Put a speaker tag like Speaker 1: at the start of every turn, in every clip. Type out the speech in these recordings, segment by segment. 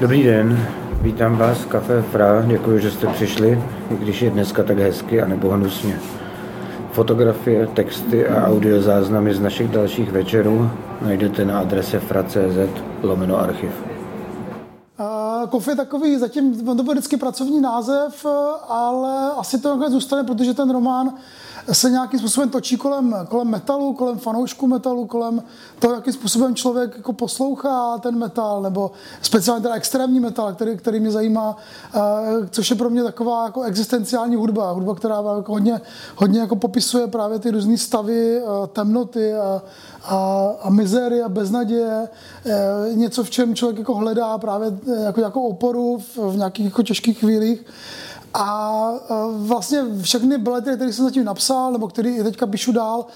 Speaker 1: Dobrý den, vítám vás v Café Fra, děkuji, že jste přišli, i když je dneska tak hezky a nebo hnusně. Fotografie, texty a audiozáznamy z našich dalších večerů najdete na adrese fra.cz lomeno archiv.
Speaker 2: Kof je takový, zatím to byl vždycky pracovní název, ale asi to nakonec zůstane, protože ten román se nějakým způsobem točí kolem, kolem metalu, kolem fanoušků metalu, kolem toho, jakým způsobem člověk jako poslouchá ten metal, nebo speciálně teda extrémní metal, který, který mě zajímá, což je pro mě taková jako existenciální hudba, hudba, která jako hodně, hodně jako popisuje právě ty různé stavy, temnoty a, a, a mizéry a beznaděje, e, něco, v čem člověk jako hledá právě e, jako, jako oporu v, v nějakých jako těžkých chvílích. A vlastně všechny belety, které jsem zatím napsal, nebo který i teďka píšu dál,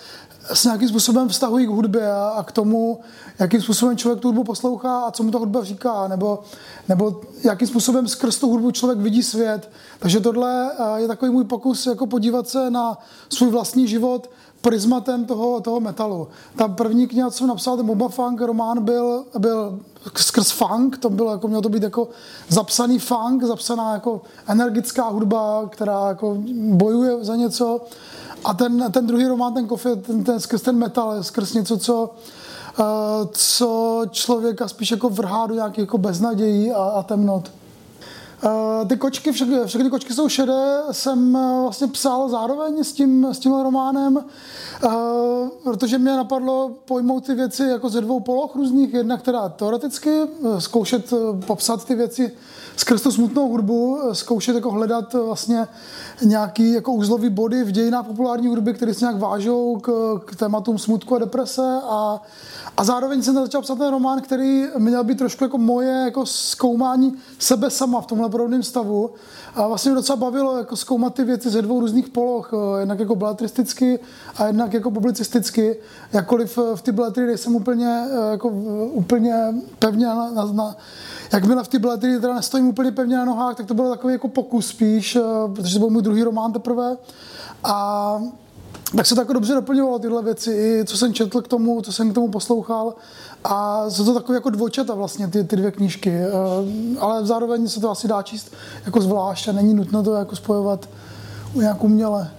Speaker 2: s nějakým způsobem vztahují k hudbě a k tomu, jakým způsobem člověk tu hudbu poslouchá a co mu ta hudba říká, nebo, nebo jakým způsobem skrz tu hudbu člověk vidí svět. Takže tohle je takový můj pokus jako podívat se na svůj vlastní život prismatem toho, toho metalu. Ta první kniha, co jsem napsal, ten Boba Funk román, byl, byl skrz funk, to bylo jako, mělo to být jako zapsaný funk, zapsaná jako energická hudba, která jako bojuje za něco. A ten, ten druhý román, ten Kofi, ten, ten, skrz ten metal, skrz něco, co, uh, co člověka spíš jako vrhá do nějakých jako beznadějí a, a temnot. Uh, ty kočky, všechny, všechny kočky jsou šedé, jsem uh, vlastně psal zároveň s tím, s tím románem. Uh, protože mě napadlo pojmout ty věci jako ze dvou poloh různých. Jedna, která teoreticky zkoušet popsat ty věci skrz tu smutnou hudbu, zkoušet jako hledat vlastně nějaký jako úzlový body v dějinách populární hudby, které se nějak vážou k, k tématům smutku a deprese a, a zároveň jsem začal psat ten román, který měl být trošku jako moje jako zkoumání sebe sama v tomhle podobném stavu. A vlastně mě docela bavilo jako zkoumat ty věci ze dvou různých poloh, jednak jako beletristicky a jednak jako publicisticky. Jakkoliv v ty beletry nejsem úplně, jako, úplně pevně na, na, na Jakmile v té beletry teda nestojím úplně pevně na nohách, tak to byl takový jako pokus spíš, protože to byl můj druhý román teprve. A tak se to jako dobře doplňovalo tyhle věci, i co jsem četl k tomu, co jsem k tomu poslouchal. A jsou to takové jako dvojčata vlastně, ty, ty dvě knížky. Eh, ale zároveň se to asi dá číst jako zvlášť a není nutno to jako spojovat nějak uměle.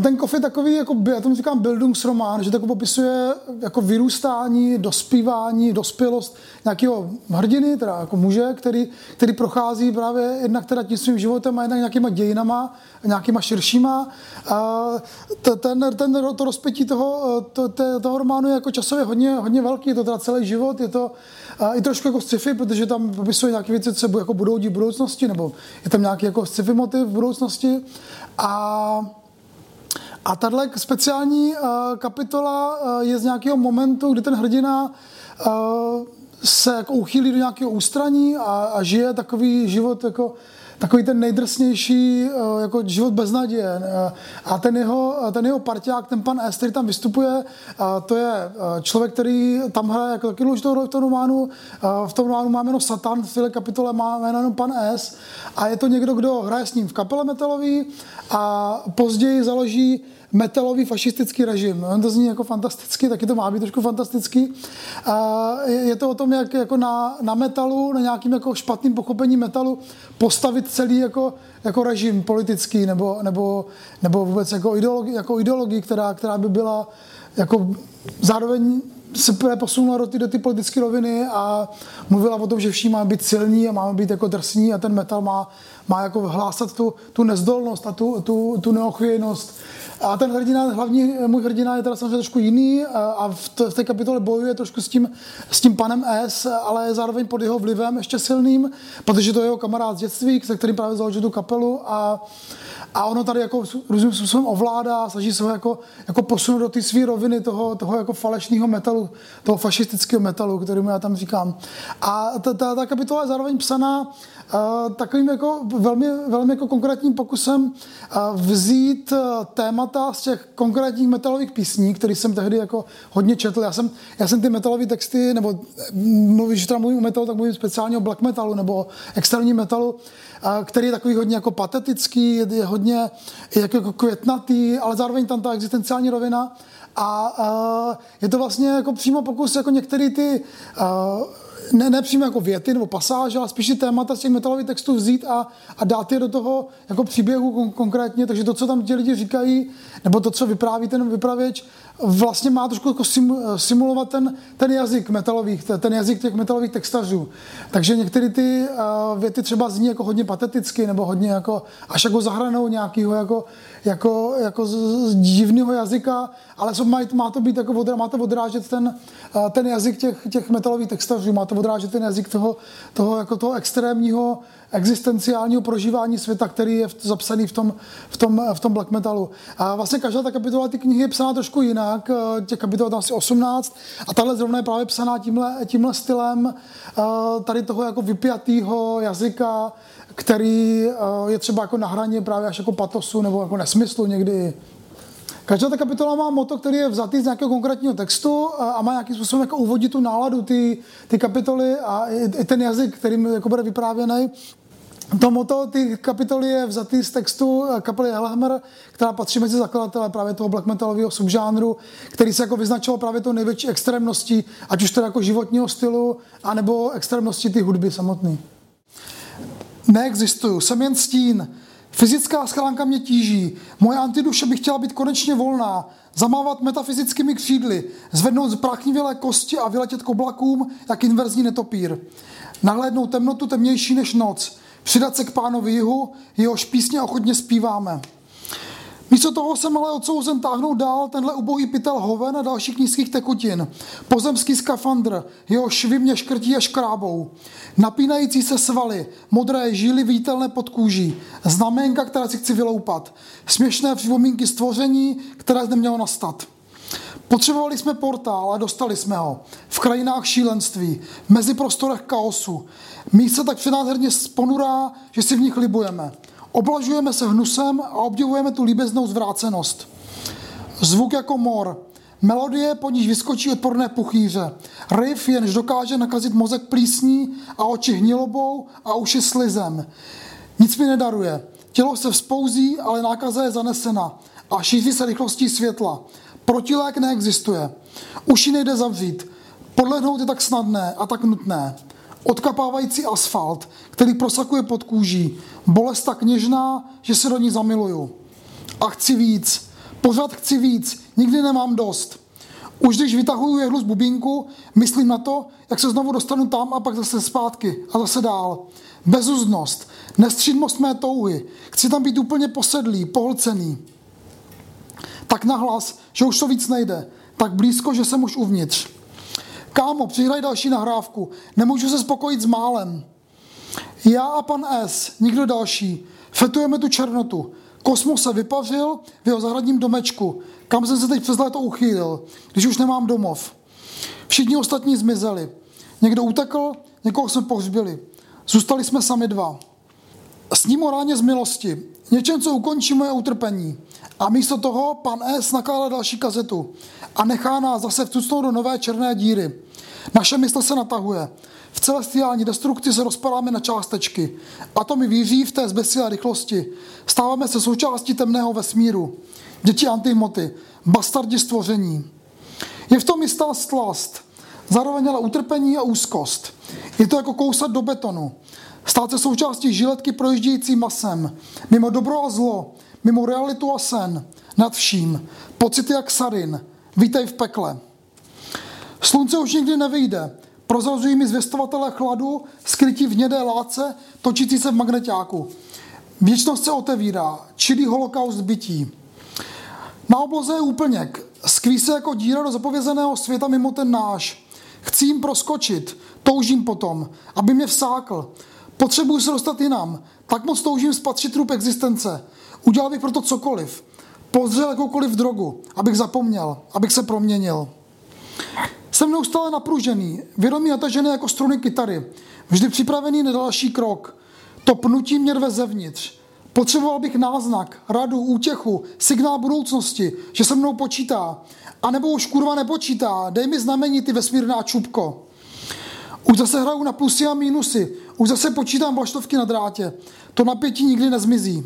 Speaker 2: Ten kof je takový, jako, já tomu říkám Bildungsroman, že to jako popisuje jako vyrůstání, dospívání, dospělost nějakého hrdiny, teda jako muže, který, který prochází právě jednak teda tím svým životem a jednak nějakýma dějinama, nějakýma širšíma. A ten, ten, to rozpětí toho, to, to, toho románu je jako časově hodně, hodně velký, je to teda celý život, je to i trošku jako sci-fi, protože tam popisuje nějaké věci, co se jako budou dít v budoucnosti, nebo je tam nějaký jako sci-fi motiv v budoucnosti. A a tahle speciální uh, kapitola uh, je z nějakého momentu, kdy ten hrdina uh, se jako uchýlí do nějakého ústraní a, a žije takový život jako takový ten nejdrsnější jako život bez naděje. A ten jeho, ten jeho parťák, ten pan S, který tam vystupuje, to je člověk, který tam hraje jako taky důležitou roli v tom románu. V tom románu má jméno Satan, v této kapitole má jméno pan S. A je to někdo, kdo hraje s ním v kapele metalový a později založí metalový fašistický režim. To zní jako fantasticky, taky to má být trošku fantastický. Je to o tom, jak jako na, na metalu, na nějakým jako špatným pochopení metalu postavit celý jako, jako režim politický nebo, nebo, nebo vůbec jako ideologii, jako ideologii která, která by byla jako zároveň se posunula do ty, do ty politické roviny a mluvila o tom, že všichni máme být silní a máme být jako drsní a ten metal má, má jako hlásat tu, tu nezdolnost a tu, tu, tu neochvějnost a ten hrdina, hlavní můj hrdina je teda samozřejmě trošku jiný a v, t- v té kapitole bojuje trošku s tím, s tím panem S, ale zároveň pod jeho vlivem ještě silným, protože to je jeho kamarád z dětství, se kterým právě založil tu kapelu a a ono tady jako různým způsobem ovládá, snaží se ho jako, jako posunout do té své roviny toho, toho jako falešného metalu, toho fašistického metalu, kterému já tam říkám. A ta, ta, ta kapitola je zároveň psaná uh, takovým jako velmi, velmi jako konkrétním pokusem uh, vzít uh, témata z těch konkrétních metalových písní, které jsem tehdy jako hodně četl. Já jsem, já jsem ty metalové texty, nebo mluvíš, že teda mluvím o metalu, tak mluvím speciálně o black metalu nebo extrémním metalu, který je takový hodně jako patetický, je, hodně jako, květnatý, ale zároveň tam ta existenciální rovina. A je to vlastně jako přímo pokus jako některé ty ne, ne přímo jako věty nebo pasáže, ale spíš témata z těch metalových textů vzít a, a dát je do toho jako příběhu kon, konkrétně. Takže to, co tam ti lidi říkají, nebo to, co vypráví ten vypravěč, vlastně má trošku jako simulovat ten, ten jazyk metalových, ten jazyk těch metalových textařů. Takže některé ty uh, věty třeba zní jako hodně pateticky, nebo hodně jako až jako zahranou nějakého jako, jako, jako z, z divného jazyka, ale má, má to být jako má to odrážet ten, uh, ten jazyk těch, těch metalových textařů, má to odrážet ten jazyk toho, toho, jako toho extrémního existenciálního prožívání světa, který je zapsaný v tom, v tom, v tom black metalu. A vlastně každá ta kapitola ty knihy je psaná trošku jinak, eh, těch kapitol tam asi 18 a tahle zrovna je právě psaná tímhle, tímhle stylem eh, tady toho jako vypjatého jazyka, který eh, je třeba jako na hraně právě až jako patosu nebo jako nesmyslu někdy. Každá ta kapitola má moto, který je vzatý z nějakého konkrétního textu a má nějakým způsobem jako uvodit tu náladu ty, ty kapitoly a i ten jazyk, kterým jako bude vyprávěný. To moto ty kapitoly je vzatý z textu kapely Hellhammer, která patří mezi zakladatele právě toho black metalového subžánru, který se jako vyznačoval právě tou největší extrémností, ať už teda jako životního stylu, anebo extrémností ty hudby samotné. Neexistuju, jsem jen stín. Fyzická schránka mě tíží. Moje antiduše by chtěla být konečně volná, zamávat metafyzickými křídly, zvednout z prachnivělé kosti a vyletět k oblakům, jak inverzní netopír. Nahlédnout temnotu temnější než noc, přidat se k pánovi jihu, jehož písně ochotně zpíváme. Místo toho jsem ale odsouzen táhnout dál tenhle ubohý pytel hoven a dalších nízkých tekutin. Pozemský skafandr, jeho švy mě škrtí a škrábou. Napínající se svaly, modré žíly vítelné pod kůží, znamenka, která si chci vyloupat, směšné připomínky stvoření, které nemělo nastat. Potřebovali jsme portál a dostali jsme ho. V krajinách šílenství, v meziprostorech chaosu. Místo tak přenádherně ponurá, že si v nich libujeme. Oblažujeme se hnusem a obdivujeme tu líbeznou zvrácenost. Zvuk jako mor. Melodie, po níž vyskočí odporné puchýře. Riff jenž dokáže nakazit mozek plísní a oči hnilobou a uši slizem. Nic mi nedaruje. Tělo se vzpouzí, ale nákaza je zanesena a šíří se rychlostí světla. Protilék neexistuje. Uši nejde zavřít. Podlehnout je tak snadné a tak nutné. Odkapávající asfalt, který prosakuje pod kůží. Bolest tak něžná, že se do ní zamiluju. A chci víc. Pořád chci víc. Nikdy nemám dost. Už když vytahuju jehlu z bubínku, myslím na to, jak se znovu dostanu tam a pak zase zpátky a zase dál. Bezuznost, nestřídmost mé touhy. Chci tam být úplně posedlý, pohlcený. Tak nahlas, že už to víc nejde. Tak blízko, že jsem už uvnitř. Kámo, přihraj další nahrávku. Nemůžu se spokojit s málem. Já a pan S, nikdo další, fetujeme tu černotu. Kosmos se vypařil v jeho zahradním domečku, kam jsem se teď přes léto uchýlil, když už nemám domov. Všichni ostatní zmizeli. Někdo utekl, někoho jsme pohřbili. Zůstali jsme sami dva. S ním ráně z milosti. Něčem, co ukončí moje utrpení. A místo toho pan S nakládá další kazetu a nechá nás zase vcucnout do nové černé díry. Naše mysl se natahuje. V celestiální destrukci se rozpadáme na částečky. Atomy víří v té zbesílé rychlosti. Stáváme se součástí temného vesmíru. Děti antimoty, bastardi stvoření. Je v tom jistá stlast, zároveň ale utrpení a úzkost. Je to jako kousat do betonu. Stát se součástí žiletky projíždějící masem. Mimo dobro a zlo, mimo realitu a sen, nad vším. Pocity jak sarin. Vítej v pekle. Slunce už nikdy nevyjde. Prozrazují mi zvěstovatele chladu, skrytí v hnědé láce, točící se v magnetáku. Věčnost se otevírá, čilý holokaust bytí. Na obloze je úplněk, skví se jako díra do zapovězeného světa mimo ten náš. Chci jim proskočit, toužím potom, aby mě vsákl. Potřebuji se dostat jinam, tak moc toužím spatřit trup existence. Udělal bych proto cokoliv. Pozřel jakoukoliv drogu, abych zapomněl, abych se proměnil. Jsem neustále napružený, vědomí natažený jako struny kytary, vždy připravený na další krok. To pnutí mě rve zevnitř. Potřeboval bych náznak, radu, útěchu, signál budoucnosti, že se mnou počítá. A nebo už kurva nepočítá, dej mi znamení ty vesmírná čupko. Už zase hraju na plusy a mínusy, už zase počítám vlaštovky na drátě. To napětí nikdy nezmizí.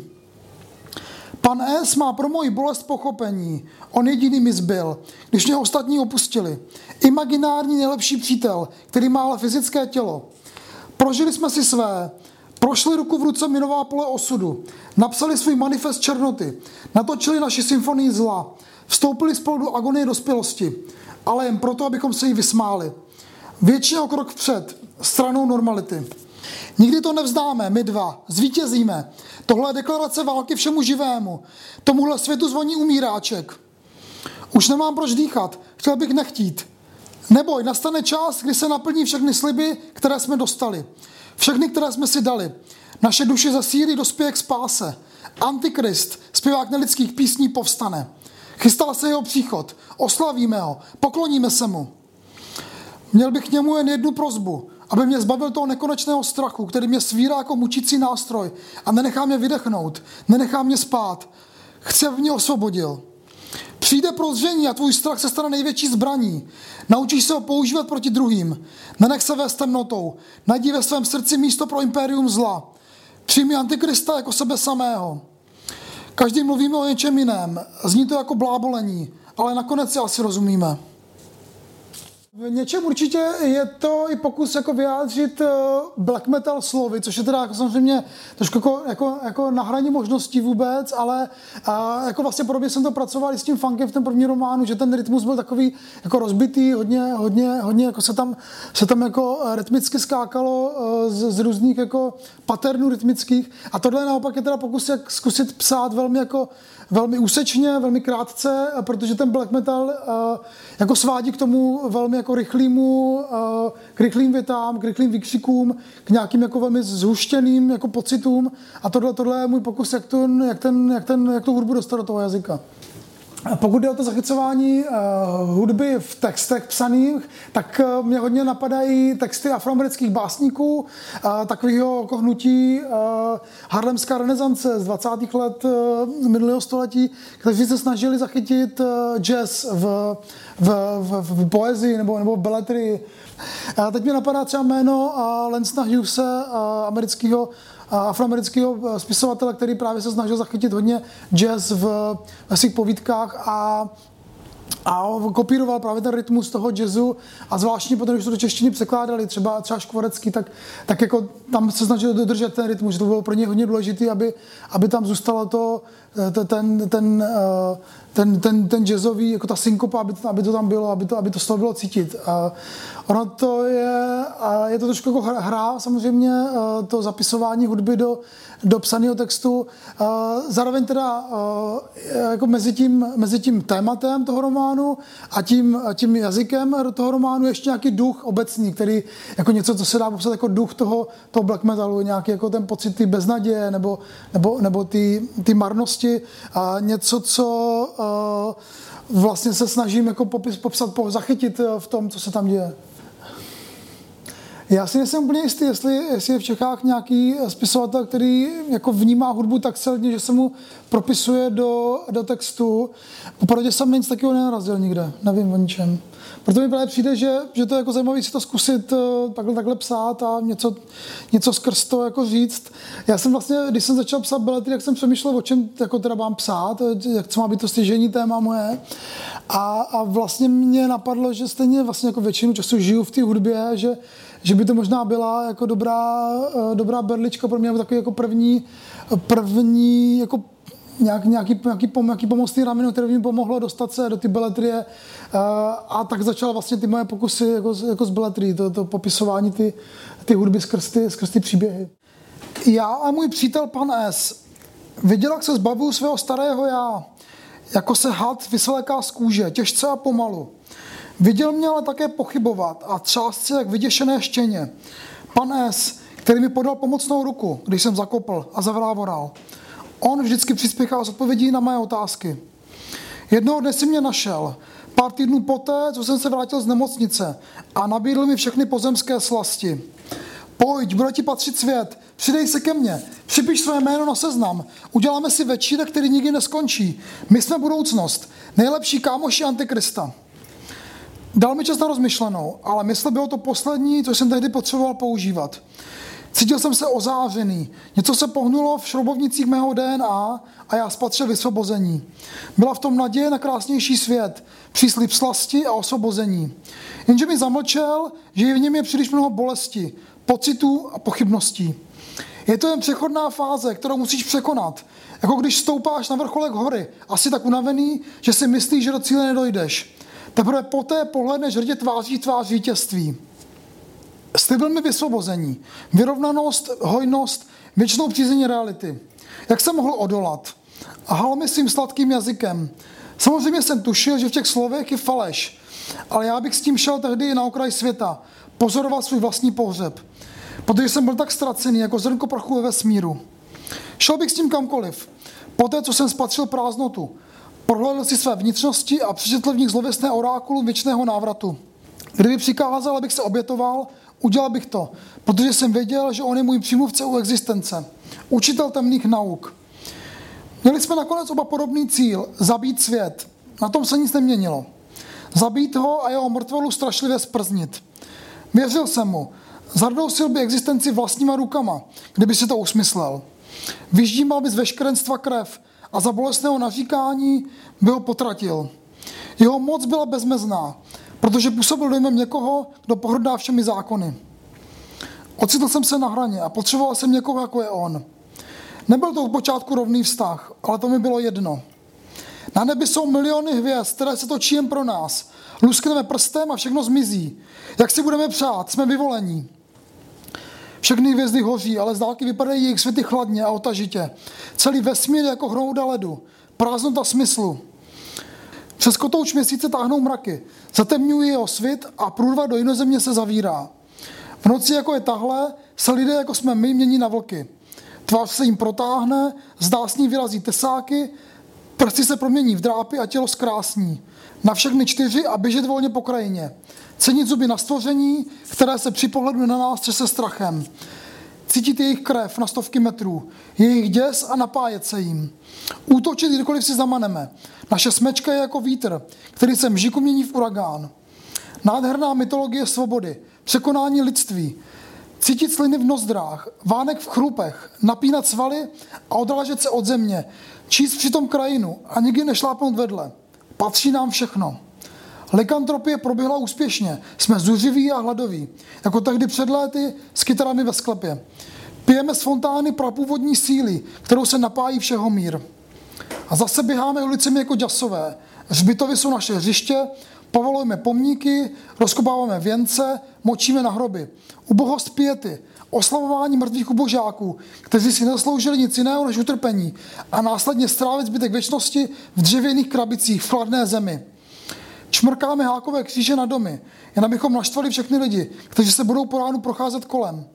Speaker 2: Pan S. má pro moji bolest pochopení. On jediný mi zbyl, když mě ostatní opustili. Imaginární nejlepší přítel, který má ale fyzické tělo. Prožili jsme si své, prošli ruku v ruce minová pole osudu, napsali svůj manifest černoty, natočili naši symfonii zla, vstoupili spolu do agonie dospělosti, ale jen proto, abychom se jí vysmáli. Většinou krok vpřed, stranou normality. Nikdy to nevzdáme, my dva, zvítězíme. Tohle je deklarace války všemu živému. Tomuhle světu zvoní umíráček. Už nemám proč dýchat, chtěl bych nechtít. Neboj, nastane čas, kdy se naplní všechny sliby, které jsme dostali. Všechny, které jsme si dali. Naše duše ze síry dospěje k spáse. Antikrist, zpěvák nelidských písní, povstane. Chystá se jeho příchod. Oslavíme ho. Pokloníme se mu. Měl bych k němu jen jednu prozbu aby mě zbavil toho nekonečného strachu, který mě svírá jako mučící nástroj a nenechá mě vydechnout, nenechá mě spát. Chce v mě osvobodil. Přijde prozření a tvůj strach se stane největší zbraní. Naučíš se ho používat proti druhým. Nenech se vést temnotou. Najdi ve svém srdci místo pro impérium zla. Přijmi Antikrista jako sebe samého. Každý mluvíme o něčem jiném. Zní to jako blábolení, ale nakonec si asi rozumíme. V něčem určitě je to i pokus jako vyjádřit eh, black metal slovy, což je teda jako samozřejmě trošku jako, jako, jako na hraní možností vůbec, ale a, jako vlastně podobně jsem to pracoval i s tím funkem v tom prvním románu, že ten rytmus byl takový jako rozbitý, hodně, hodně, hodně jako se tam, se tam jako eh, rytmicky skákalo eh, z, z různých jako paternů rytmických. A tohle naopak je teda pokus jak zkusit psát velmi jako velmi úsečně, velmi krátce, protože ten black metal jako svádí k tomu velmi jako rychlýmu, k rychlým větám, k rychlým výkřikům, k nějakým jako velmi zhuštěným jako pocitům a tohle, tohle je můj pokus, jak, to, jak, ten, jak, ten, jak tu hudbu dostat do toho jazyka. Pokud jde o to zachycování uh, hudby v textech psaných, tak uh, mě hodně napadají texty afroamerických básníků, uh, takového jako uh, harlemská renesance z 20. let uh, minulého století, kteří se snažili zachytit uh, jazz v, v, v, v poezii nebo, nebo v beletrii. A teď mi napadá třeba jméno uh, Lensna Hughese, uh, amerického afroamerického eh, spisovatele, který právě se snažil zachytit hodně jazz v, v svých povídkách a a kopíroval právě ten rytmus toho jazzu. A zvláštně potom, když to do češtiny překládali, třeba, třeba Škvorecký, tak, tak jako tam se snažili dodržet ten rytmus, že to bylo pro ně hodně důležité, aby, aby tam zůstalo to, ten, ten, ten, eh, ten, ten, ten jazzový, jako ta synkopa, aby to, aby to tam bylo, aby to, aby to z toho bylo cítit. A ono to je, a je to trošku jako hra, samozřejmě, to zapisování hudby do, do psaného textu. Zároveň teda jako mezi tím, mezi tím tématem toho románu a tím, tím jazykem do toho románu je ještě nějaký duch obecný, který jako něco, co se dá popsat jako duch toho, toho black metalu, nějaký jako ten pocit ty beznaděje nebo, nebo, nebo ty, ty marnosti a něco, co vlastně se snažím jako popis, popsat, zachytit v tom, co se tam děje. Já si nejsem úplně jistý, jestli, jestli je v Čechách nějaký spisovatel, který jako vnímá hudbu tak silně, že se mu propisuje do, do textu. Popravdě jsem nic takového nenarazil nikde, nevím o ničem. Proto mi právě přijde, že, že to je jako zajímavé si to zkusit eh, takhle, takhle psát a něco, něco skrz to jako říct. Já jsem vlastně, když jsem začal psát beletry, tak jsem přemýšlel, o čem jako teda mám psát, jak co má být to stěžení téma moje. A, a vlastně mě napadlo, že stejně vlastně jako většinu času žiju v té hudbě, že že by to možná byla jako dobrá, eh, dobrá berlička pro mě, takový jako první, první jako nějak, nějaký, nějaký, pom, nějaký pomocný rameno, které mi pomohlo dostat se do ty beletrie eh, a tak začal vlastně ty moje pokusy jako, jako z beletrii, to, to popisování ty, ty hudby skrz ty, skrz ty příběhy. Já a můj přítel pan S. Viděl, jak se zbavuju svého starého já, jako se had vysleká z kůže, těžce a pomalu. Viděl mě ale také pochybovat a třást se jak vyděšené štěně. Pan S., který mi podal pomocnou ruku, když jsem zakopl a zavrávoral. On vždycky přispěchal s odpovědí na moje otázky. Jednoho dne si mě našel. Pár týdnů poté, co jsem se vrátil z nemocnice a nabídl mi všechny pozemské slasti. Pojď, bude ti patřit svět, přidej se ke mně, připiš své jméno na seznam, uděláme si večírek, který nikdy neskončí. My jsme budoucnost, nejlepší kámoši Antikrista. Dal mi čas na rozmyšlenou, ale mysl bylo to poslední, co jsem tehdy potřeboval používat. Cítil jsem se ozářený. Něco se pohnulo v šroubovnicích mého DNA a já spatřil vysvobození. Byla v tom naděje na krásnější svět, příslip slasti a osvobození. Jenže mi zamlčel, že v něm je příliš mnoho bolesti, pocitů a pochybností. Je to jen přechodná fáze, kterou musíš překonat. Jako když stoupáš na vrcholek hory, asi tak unavený, že si myslíš, že do cíle nedojdeš. Teprve poté pohledneš hrdě tváří tvář vítězství. Slibil mi vysvobození, vyrovnanost, hojnost, věčnou přízení reality. Jak jsem mohl odolat? A hal mi svým sladkým jazykem. Samozřejmě jsem tušil, že v těch slovech je faleš, ale já bych s tím šel tehdy na okraj světa, pozoroval svůj vlastní pohřeb, protože jsem byl tak ztracený jako zrnko prachu ve vesmíru. Šel bych s tím kamkoliv. Poté, co jsem spatřil prázdnotu, prohlédl si své vnitřnosti a přečetl v nich zlověstné orákulu věčného návratu. Kdyby přikázal, abych se obětoval, udělal bych to, protože jsem věděl, že on je můj přímluvce u existence. Učitel temných nauk. Měli jsme nakonec oba podobný cíl, zabít svět. Na tom se nic neměnilo. Zabít ho a jeho mrtvolu strašlivě sprznit. Věřil jsem mu. Zardousil by existenci vlastníma rukama, kdyby si to usmyslel. Vyždímal by z veškerenstva krev a za bolestného naříkání by ho potratil. Jeho moc byla bezmezná, protože působil dojmem někoho, kdo pohrdá všemi zákony. Ocitl jsem se na hraně a potřeboval jsem někoho, jako je on. Nebyl to od počátku rovný vztah, ale to mi bylo jedno. Na nebi jsou miliony hvězd, které se točí jen pro nás. Luskneme prstem a všechno zmizí. Jak si budeme přát, jsme vyvolení. Všechny hvězdy hoří, ale z dálky vypadají jejich světy chladně a otažitě. Celý vesmír je jako hrouda ledu. Prázdnota smyslu. Přes kotouč měsíce táhnou mraky. Zatemňují jeho svit a průrva do jinozemě se zavírá. V noci, jako je tahle, se lidé, jako jsme my, mění na vlky. Tvář se jim protáhne, s ní vyrazí tesáky, prsty se promění v drápy a tělo zkrásní. Na všechny čtyři a běžet volně po krajině. Cenit zuby na stvoření, které se při pohledu na nás třese strachem. Cítit jejich krev na stovky metrů, jejich děs a napájet se jim. Útočit, kdykoliv si zamaneme. Naše smečka je jako vítr, který se mžiku mění v uragán. Nádherná mytologie svobody, překonání lidství, cítit sliny v nozdrách, vánek v chrupech, napínat svaly a odrážet se od země, číst přitom krajinu a nikdy nešlápnout vedle. Patří nám všechno. Lekantropie proběhla úspěšně. Jsme zuřiví a hladoví. Jako tehdy před léty s kytarami ve sklepě. Pijeme z fontány prapůvodní síly, kterou se napájí všeho mír. A zase běháme ulicemi jako děsové. Hřbitovy jsou naše hřiště, povolujeme pomníky, rozkopáváme věnce, močíme na hroby. Ubohost pěty, oslavování mrtvých ubožáků, kteří si nesloužili nic jiného než utrpení a následně strávit zbytek věčnosti v dřevěných krabicích v chladné zemi. Čmrkáme hákové kříže na domy, jen abychom naštvali všechny lidi, kteří se budou po ránu procházet kolem.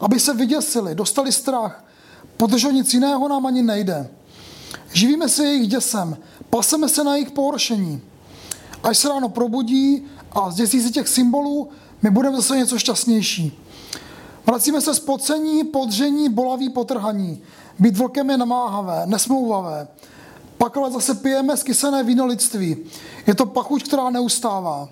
Speaker 2: Aby se vyděsili, dostali strach, protože nic jiného nám ani nejde. Živíme se jejich děsem, paseme se na jejich pohoršení. Až se ráno probudí a zděsí se těch symbolů, my budeme zase něco šťastnější. Vracíme se spocení, podření, bolaví, potrhaní. Být vlkem je namáhavé, nesmlouvavé. Pak ale zase pijeme skysené víno lidství. Je to pachuť, která neustává.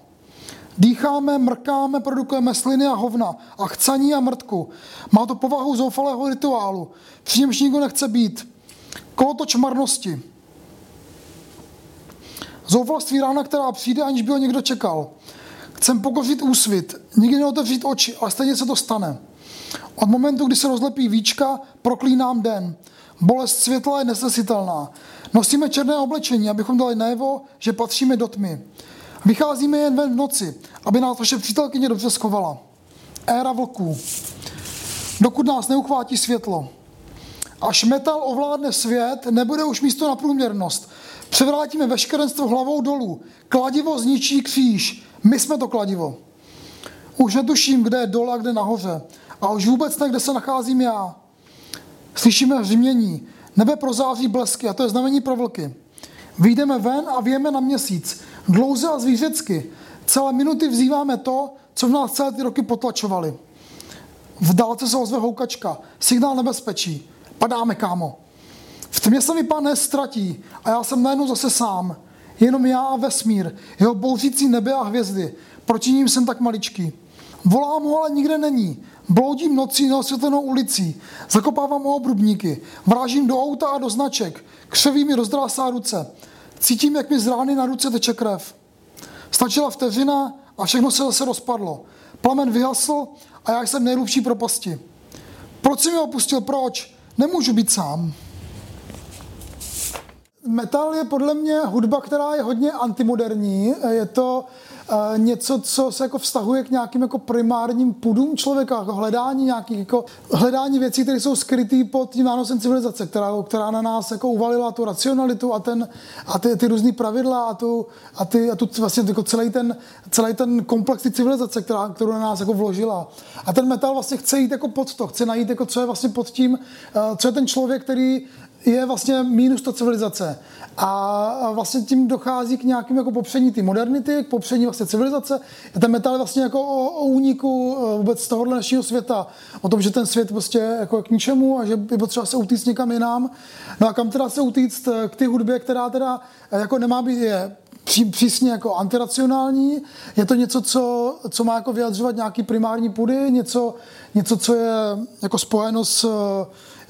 Speaker 2: Dýcháme, mrkáme, produkujeme sliny a hovna a chcaní a mrtku. Má to povahu zoufalého rituálu, při němž nikdo nechce být. Kolotoč marnosti. Zoufalství rána, která přijde, aniž by ho někdo čekal. Chcem pokořit úsvit, nikdy neotevřít oči, ale stejně se to stane. Od momentu, kdy se rozlepí víčka, proklínám den. Bolest světla je nesnesitelná. Nosíme černé oblečení, abychom dali najevo, že patříme do tmy. Vycházíme jen ven v noci, aby nás vaše přítelkyně dobře schovala. Éra vlků. Dokud nás neuchvátí světlo. Až metal ovládne svět, nebude už místo na průměrnost. Převrátíme veškerenstvo hlavou dolů. Kladivo zničí kříž. My jsme to kladivo. Už netuším, kde je dole a kde nahoře. A už vůbec ne, kde se nacházím já. Slyšíme hřmění. Nebe prozáří blesky a to je znamení pro vlky. Vyjdeme ven a víme na měsíc. Dlouze a zvířecky. Celé minuty vzýváme to, co v nás celé ty roky potlačovali. V dálce se ozve houkačka. Signál nebezpečí. Padáme, kámo. V tmě se mi pán nestratí a já jsem najednou zase sám. Jenom já a vesmír, jeho bouřící nebe a hvězdy. Proti ním jsem tak maličký. Volám ho, ale nikde není. Bloudím nocí neosvětlenou ulicí, zakopávám obrubníky, vrážím do auta a do značek, křeví mi rozdrásá ruce. Cítím, jak mi z rány na ruce teče krev. Stačila vteřina a všechno se zase rozpadlo. Plamen vyhasl a já jsem nejhlubší propasti. Proč jsi mi opustil? Proč? Nemůžu být sám. Metal je podle mě hudba, která je hodně antimoderní. Je to něco, co se jako vztahuje k nějakým jako primárním pudům člověka, jako hledání nějakých, jako hledání věcí, které jsou skryté pod tím nánosem civilizace, která, která na nás jako uvalila tu racionalitu a, ten, a ty, ty různé pravidla a tu, a, ty, a tu vlastně jako celý ten, celý ten komplex ty civilizace, která, kterou na nás jako vložila. A ten metal vlastně chce jít jako pod to, chce najít jako co je vlastně pod tím, uh, co je ten člověk, který je vlastně mínus ta civilizace. A vlastně tím dochází k nějakým jako popření té modernity, k popření vlastně civilizace. Ten metal vlastně jako o, o úniku e, vůbec z tohohle našeho světa. O tom, že ten svět prostě jako je k ničemu a že je potřeba se utíct někam jinam. No a kam teda se utíct e, k té hudbě, která teda e, jako nemá být je přísně jako antiracionální. Je to něco, co, co má jako vyjadřovat nějaký primární pudy, něco, něco, co je jako spojeno s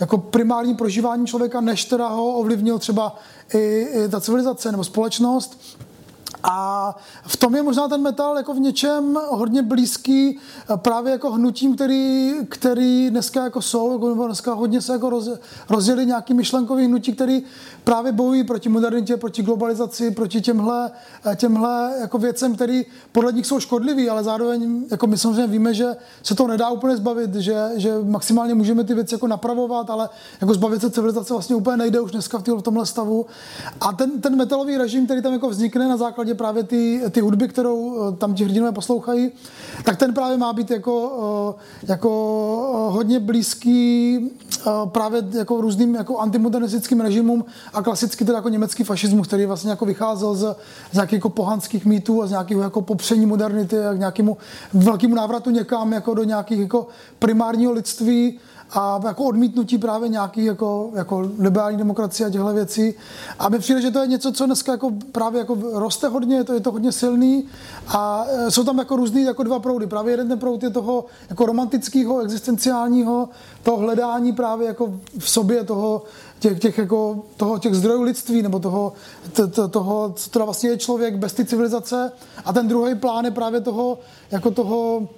Speaker 2: jako primární prožívání člověka, než teda ho ovlivnil třeba i, i ta civilizace nebo společnost. A v tom je možná ten metal jako v něčem hodně blízký eh, právě jako hnutím, který, který dneska jako jsou, nebo dneska hodně se jako roz, rozjeli nějaký myšlenkový hnutí, který právě bojují proti modernitě, proti globalizaci, proti těmhle, eh, těmhle jako věcem, který podle nich jsou škodlivý, ale zároveň jako my samozřejmě víme, že se to nedá úplně zbavit, že, že maximálně můžeme ty věci jako napravovat, ale jako zbavit se civilizace vlastně úplně nejde už dneska v tomhle stavu. A ten, ten metalový režim, který tam jako vznikne na základě základě právě ty, ty hudby, kterou eh, tam ti hrdinové poslouchají, tak ten právě má být jako, eh, jako eh, hodně blízký právě jako různým jako antimodernistickým režimům a klasicky teda jako německý fašismus, který vlastně jako vycházel z, z nějakých jako pohanských mýtů a z nějakého jako popření modernity a k nějakému velkému návratu někam jako do nějakých jako primárního lidství a jako odmítnutí právě nějaký jako, jako liberální demokracie a těchto věcí. A mi přijde, že to je něco, co dneska jako právě jako roste hodně, je to, je to hodně silný a e, jsou tam jako různý jako dva proudy. Právě jeden ten proud je toho jako romantického, existenciálního, toho hledání právě jako v sobě toho, těch, těch, jako, toho, těch zdrojů lidství, nebo toho, to, to, toho, co teda vlastně je člověk bez ty civilizace. A ten druhý plán je právě toho, jako toho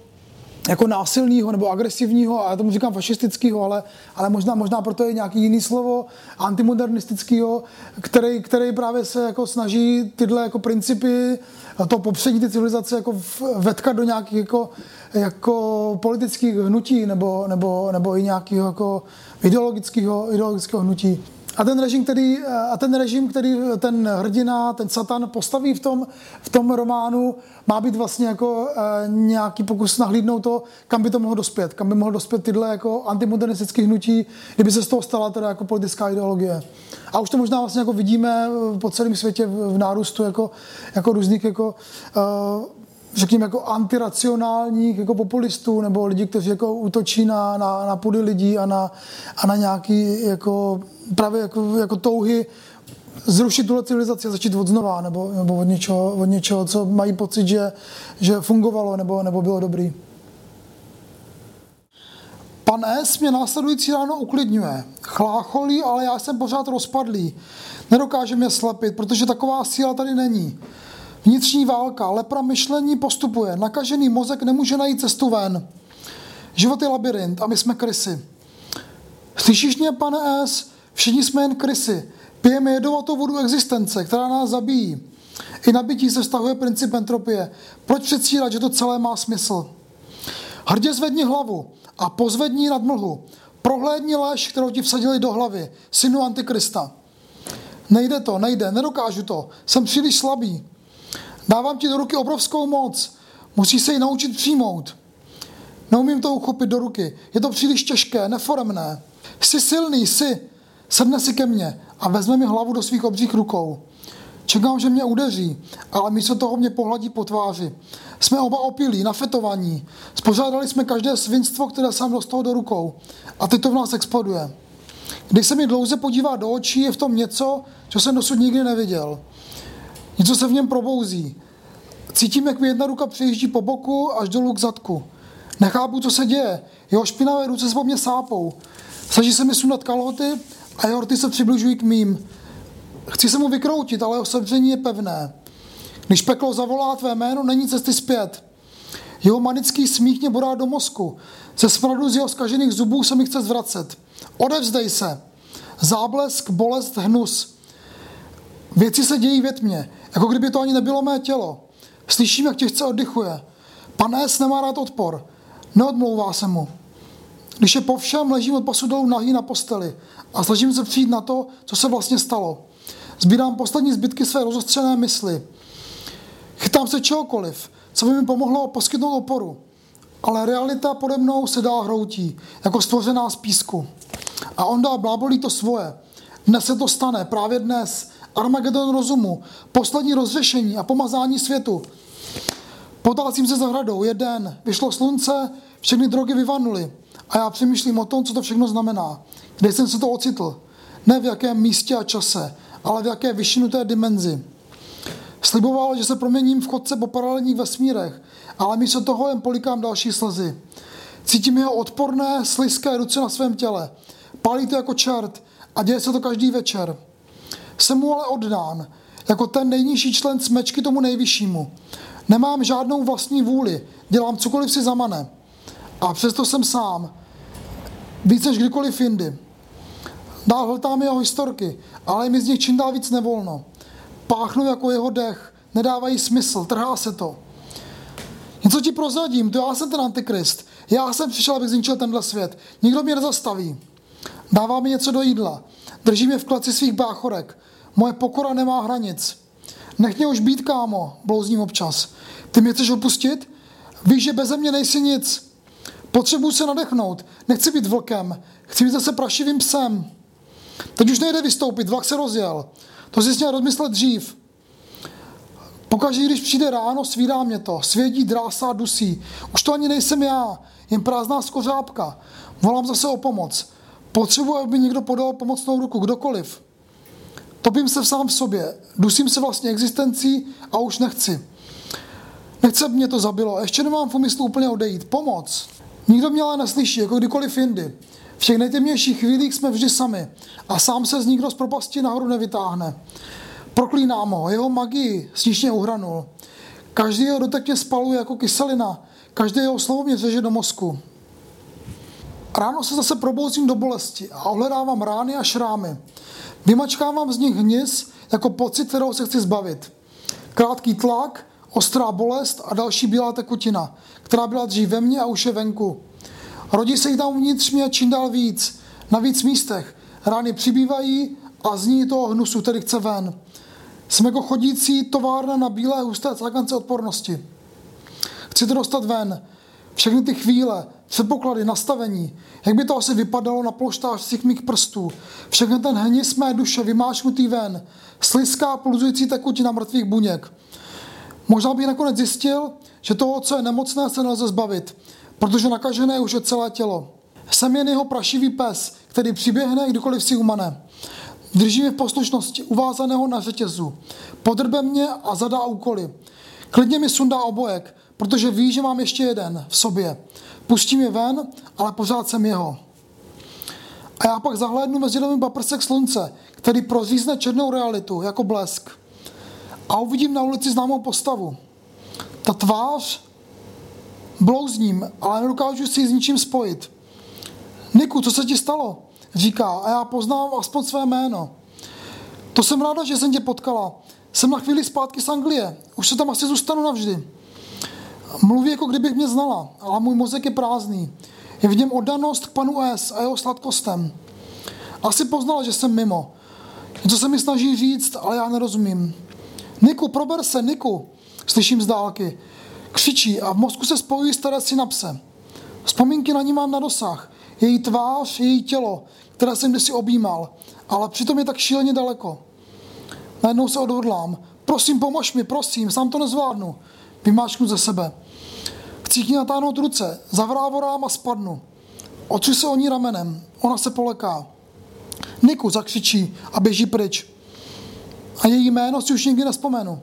Speaker 2: jako násilného nebo agresivního, a já tomu říkám fašistického, ale, ale možná, možná proto je nějaký jiný slovo, antimodernistického, který, který právě se jako snaží tyhle jako principy, to popředí ty civilizace jako vetkat do nějakých jako, jako politických hnutí nebo, nebo, nebo i nějakého jako ideologického, ideologického hnutí. A ten režim, který, a ten režim, který ten hrdina, ten satan postaví v tom, v tom románu, má být vlastně jako e, nějaký pokus nahlídnout to, kam by to mohlo dospět, kam by mohlo dospět tyhle jako antimodernistické hnutí, kdyby se z toho stala teda jako politická ideologie. A už to možná vlastně jako vidíme po celém světě v, v nárůstu jako, jako různých jako e, řekněme, jako antiracionálních jako populistů nebo lidí, kteří jako útočí na, na, na pudy lidí a na, a na nějaký jako, právě jako, jako touhy zrušit tuhle civilizaci a začít od znova, nebo, nebo od, něčeho, od něčeho, co mají pocit, že, že fungovalo nebo, nebo bylo dobrý. Pan S. mě následující ráno uklidňuje. Chlácholí, ale já jsem pořád rozpadlý. Nedokáže mě slepit, protože taková síla tady není. Vnitřní válka, lepra myšlení postupuje, nakažený mozek nemůže najít cestu ven. Život je labirint a my jsme krysy. Slyšíš mě, pane S? Všichni jsme jen krysy. Pijeme jedovatou vodu existence, která nás zabíjí. I nabití se vztahuje princip entropie. Proč předstírat, že to celé má smysl? Hrdě zvedni hlavu a pozvedni nad mlhu. Prohlédni lež, kterou ti vsadili do hlavy, synu Antikrista. Nejde to, nejde, nedokážu to, jsem příliš slabý. Dávám ti do ruky obrovskou moc. Musíš se ji naučit přijmout. Neumím to uchopit do ruky. Je to příliš těžké, neforemné. Jsi silný, jsi. Sedne si ke mně a vezme mi hlavu do svých obřích rukou. Čekám, že mě udeří, ale místo toho mě pohladí po tváři. Jsme oba opilí, nafetovaní. Spořádali jsme každé svinstvo, které jsem dostal do rukou. A teď to v nás exploduje. Když se mi dlouze podívá do očí, je v tom něco, co jsem dosud nikdy neviděl. Něco se v něm probouzí. Cítím, jak mi jedna ruka přejíždí po boku až dolů k zadku. Nechápu, co se děje. Jeho špinavé ruce se po mně sápou. Snaží se mi sundat kalhoty a jeho rty se přibližují k mým. Chci se mu vykroutit, ale jeho sevření je pevné. Když peklo zavolá tvé jméno, není cesty zpět. Jeho manický smích mě bodá do mozku. Ze smradu z jeho skažených zubů se mi chce zvracet. Odevzdej se. Záblesk, bolest, hnus. Věci se dějí ve tmě, jako kdyby to ani nebylo mé tělo. Slyším, jak těžce oddychuje. Pan S. nemá rád odpor. Neodmlouvá se mu. Když je po všem, ležím od pasu dolů nahý na posteli a snažím se přijít na to, co se vlastně stalo. Sbírám poslední zbytky své rozostřené mysli. Chytám se čehokoliv, co by mi pomohlo poskytnout oporu. Ale realita pode mnou se dál hroutí, jako stvořená z písku. A on dál blábolí to svoje. Dnes se to stane, právě dnes. Armagedon rozumu, poslední rozřešení a pomazání světu. Potácím se zahradou, je den, vyšlo slunce, všechny drogy vyvanuly. A já přemýšlím o tom, co to všechno znamená. Kde jsem se to ocitl. Ne v jakém místě a čase, ale v jaké vyšinuté dimenzi. Sliboval, že se proměním v chodce po paralelních vesmírech, ale místo toho jen polikám další slzy. Cítím jeho odporné, slizké ruce na svém těle. Pálí to jako čert a děje se to každý večer. Jsem mu ale oddán, jako ten nejnižší člen smečky tomu nejvyššímu. Nemám žádnou vlastní vůli, dělám cokoliv si zamane. A přesto jsem sám. Víc než kdykoliv jindy. Dál hltám jeho historky, ale mi z nich čím dál víc nevolno. Páchnu jako jeho dech, nedávají smysl, trhá se to. Něco ti prozradím, to já jsem ten antikrist. Já jsem přišel, abych zničil tenhle svět. Nikdo mě nezastaví. Dává mi něco do jídla. Drží mě v kleci svých báchorek. Moje pokora nemá hranic. Nech mě už být, kámo, blouzním občas. Ty mě chceš opustit? Víš, že beze mě nejsi nic. Potřebuji se nadechnout. Nechci být vlkem. Chci být zase prašivým psem. Teď už nejde vystoupit, vlak se rozjel. To si měl rozmyslet dřív. Pokaždé, když přijde ráno, svídá mě to. Svědí, drásá, dusí. Už to ani nejsem já, jen prázdná skořápka. Volám zase o pomoc. Potřebuji, aby někdo podal pomocnou ruku, kdokoliv. Topím se sám v sobě, dusím se vlastně existencí a už nechci. Nechce mě to zabilo, ještě nemám v úmyslu úplně odejít. Pomoc. Nikdo mě ale neslyší, jako kdykoliv jindy. V těch nejtemnějších chvílích jsme vždy sami a sám se z nikdo z propasti nahoru nevytáhne. Proklínám ho, jeho magii snížně uhranul. Každý jeho dotek mě spaluje jako kyselina, každé jeho slovo mě řeže do mozku. Ráno se zase probouzím do bolesti a ohledávám rány a šrámy. Vymačkávám z nich hnis jako pocit, kterou se chci zbavit. Krátký tlak, ostrá bolest a další bílá tekutina, která byla dřív ve mně a už je venku. Rodí se jí tam uvnitř mě čím dál víc, na víc místech. Rány přibývají a zní toho hnusu, který chce ven. Jsem jako chodící továrna na bílé husté cákance odpornosti. Chci to dostat ven. Všechny ty chvíle, předpoklady, nastavení, jak by to asi vypadalo na polštářcích mých prstů. Všechny ten hnis mé duše vymášknutý ven. Sliská pulzující tekutina mrtvých buněk. Možná bych nakonec zjistil, že toho, co je nemocné, se nelze zbavit, protože nakažené už je celé tělo. Jsem jen jeho prašivý pes, který přiběhne, kdykoliv si umane. Drží mě v poslušnosti, uvázaného na řetězu. Podrbe mě a zadá úkoly. Klidně mi sundá obojek, protože ví, že mám ještě jeden v sobě. Pustím je ven, ale pořád jsem jeho. A já pak zahlédnu mezi novým paprsek slunce, který prozízne černou realitu jako blesk. A uvidím na ulici známou postavu. Ta tvář blouzním, ale nedokážu si ji s ničím spojit. Niku, co se ti stalo? Říká a já poznám aspoň své jméno. To jsem ráda, že jsem tě potkala. Jsem na chvíli zpátky z Anglie. Už se tam asi zůstanu navždy. Mluví, jako kdybych mě znala, ale můj mozek je prázdný. Je v něm oddanost k panu S a jeho sladkostem. Asi poznala, že jsem mimo. Něco se mi snaží říct, ale já nerozumím. Niku, prober se, Niku, slyším z dálky. Křičí a v mozku se spojují staré synapse. Vzpomínky na ní mám na dosah. Její tvář, její tělo, které jsem kdysi objímal, ale přitom je tak šíleně daleko. Najednou se odhodlám. Prosím, pomož mi, prosím, sám to nezvládnu. Vymáčknu ze sebe. Ní natáhnout ruce, zavrávorám a spadnu. Otřu se o ní ramenem, ona se poleká. Niku zakřičí a běží pryč. A její jméno si už nikdy nespomenu.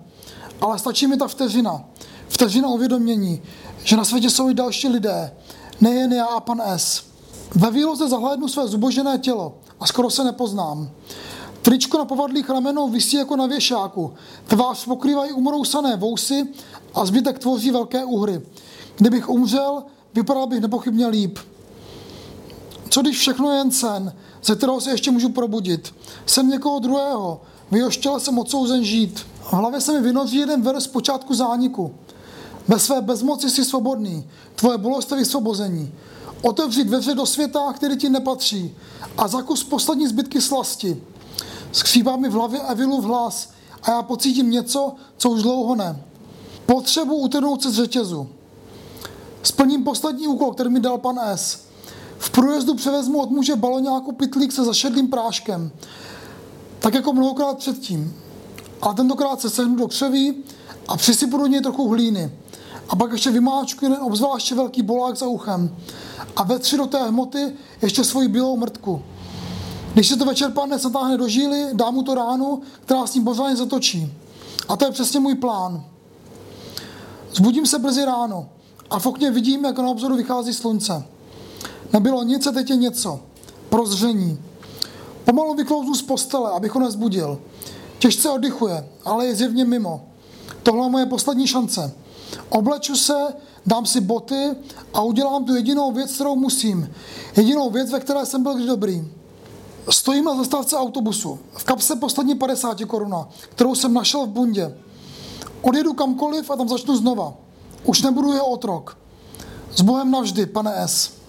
Speaker 2: Ale stačí mi ta vteřina. Vteřina uvědomění, že na světě jsou i další lidé, nejen já a pan S. Ve výloze zahlédnu své zubožené tělo a skoro se nepoznám. Tričko na povadlých ramenou visí jako na věšáku. Tvář pokrývají umrousané vousy a zbytek tvoří velké uhry. Kdybych umřel, vypadal bych nepochybně líp. Co když všechno je jen sen, ze kterého se ještě můžu probudit? Jsem někoho druhého, v jeho štěle jsem odsouzen žít. V hlavě se mi vynoří jeden verš z počátku zániku. Bez své bezmoci jsi svobodný, tvoje bolest je vysvobození. Otevřít dveře do světa, který ti nepatří a zakus poslední zbytky slasti. Skřívá mi v hlavě Evilu v hlas a já pocítím něco, co už dlouho ne. Potřebu utrhnout se z řetězu. Splním poslední úkol, který mi dal pan S. V průjezdu převezmu od muže baloňáku pitlík se zašedlým práškem. Tak jako mnohokrát předtím. A tentokrát se sehnu do křeví a přisypu do něj trochu hlíny. A pak ještě vymáčku jeden obzvláště velký bolák za uchem. A vetři do té hmoty ještě svoji bílou mrtku. Když se to večer pane zatáhne do žíly, dá mu to ránu, která s ním pořádně zatočí. A to je přesně můj plán. Zbudím se brzy ráno a v okně vidím, jak na obzoru vychází slunce. Nebylo nic a teď je něco. Prozření. Pomalu vyklouznu z postele, abych ho nezbudil. Těžce oddychuje, ale je zjevně mimo. Tohle je moje poslední šance. Obleču se, dám si boty a udělám tu jedinou věc, kterou musím. Jedinou věc, ve které jsem byl kdy dobrý. Stojím na zastávce autobusu. V kapse poslední 50 koruna, kterou jsem našel v bundě. Odjedu kamkoliv a tam začnu znova. Už nebudu jeho otrok. S Bohem navždy, pane S.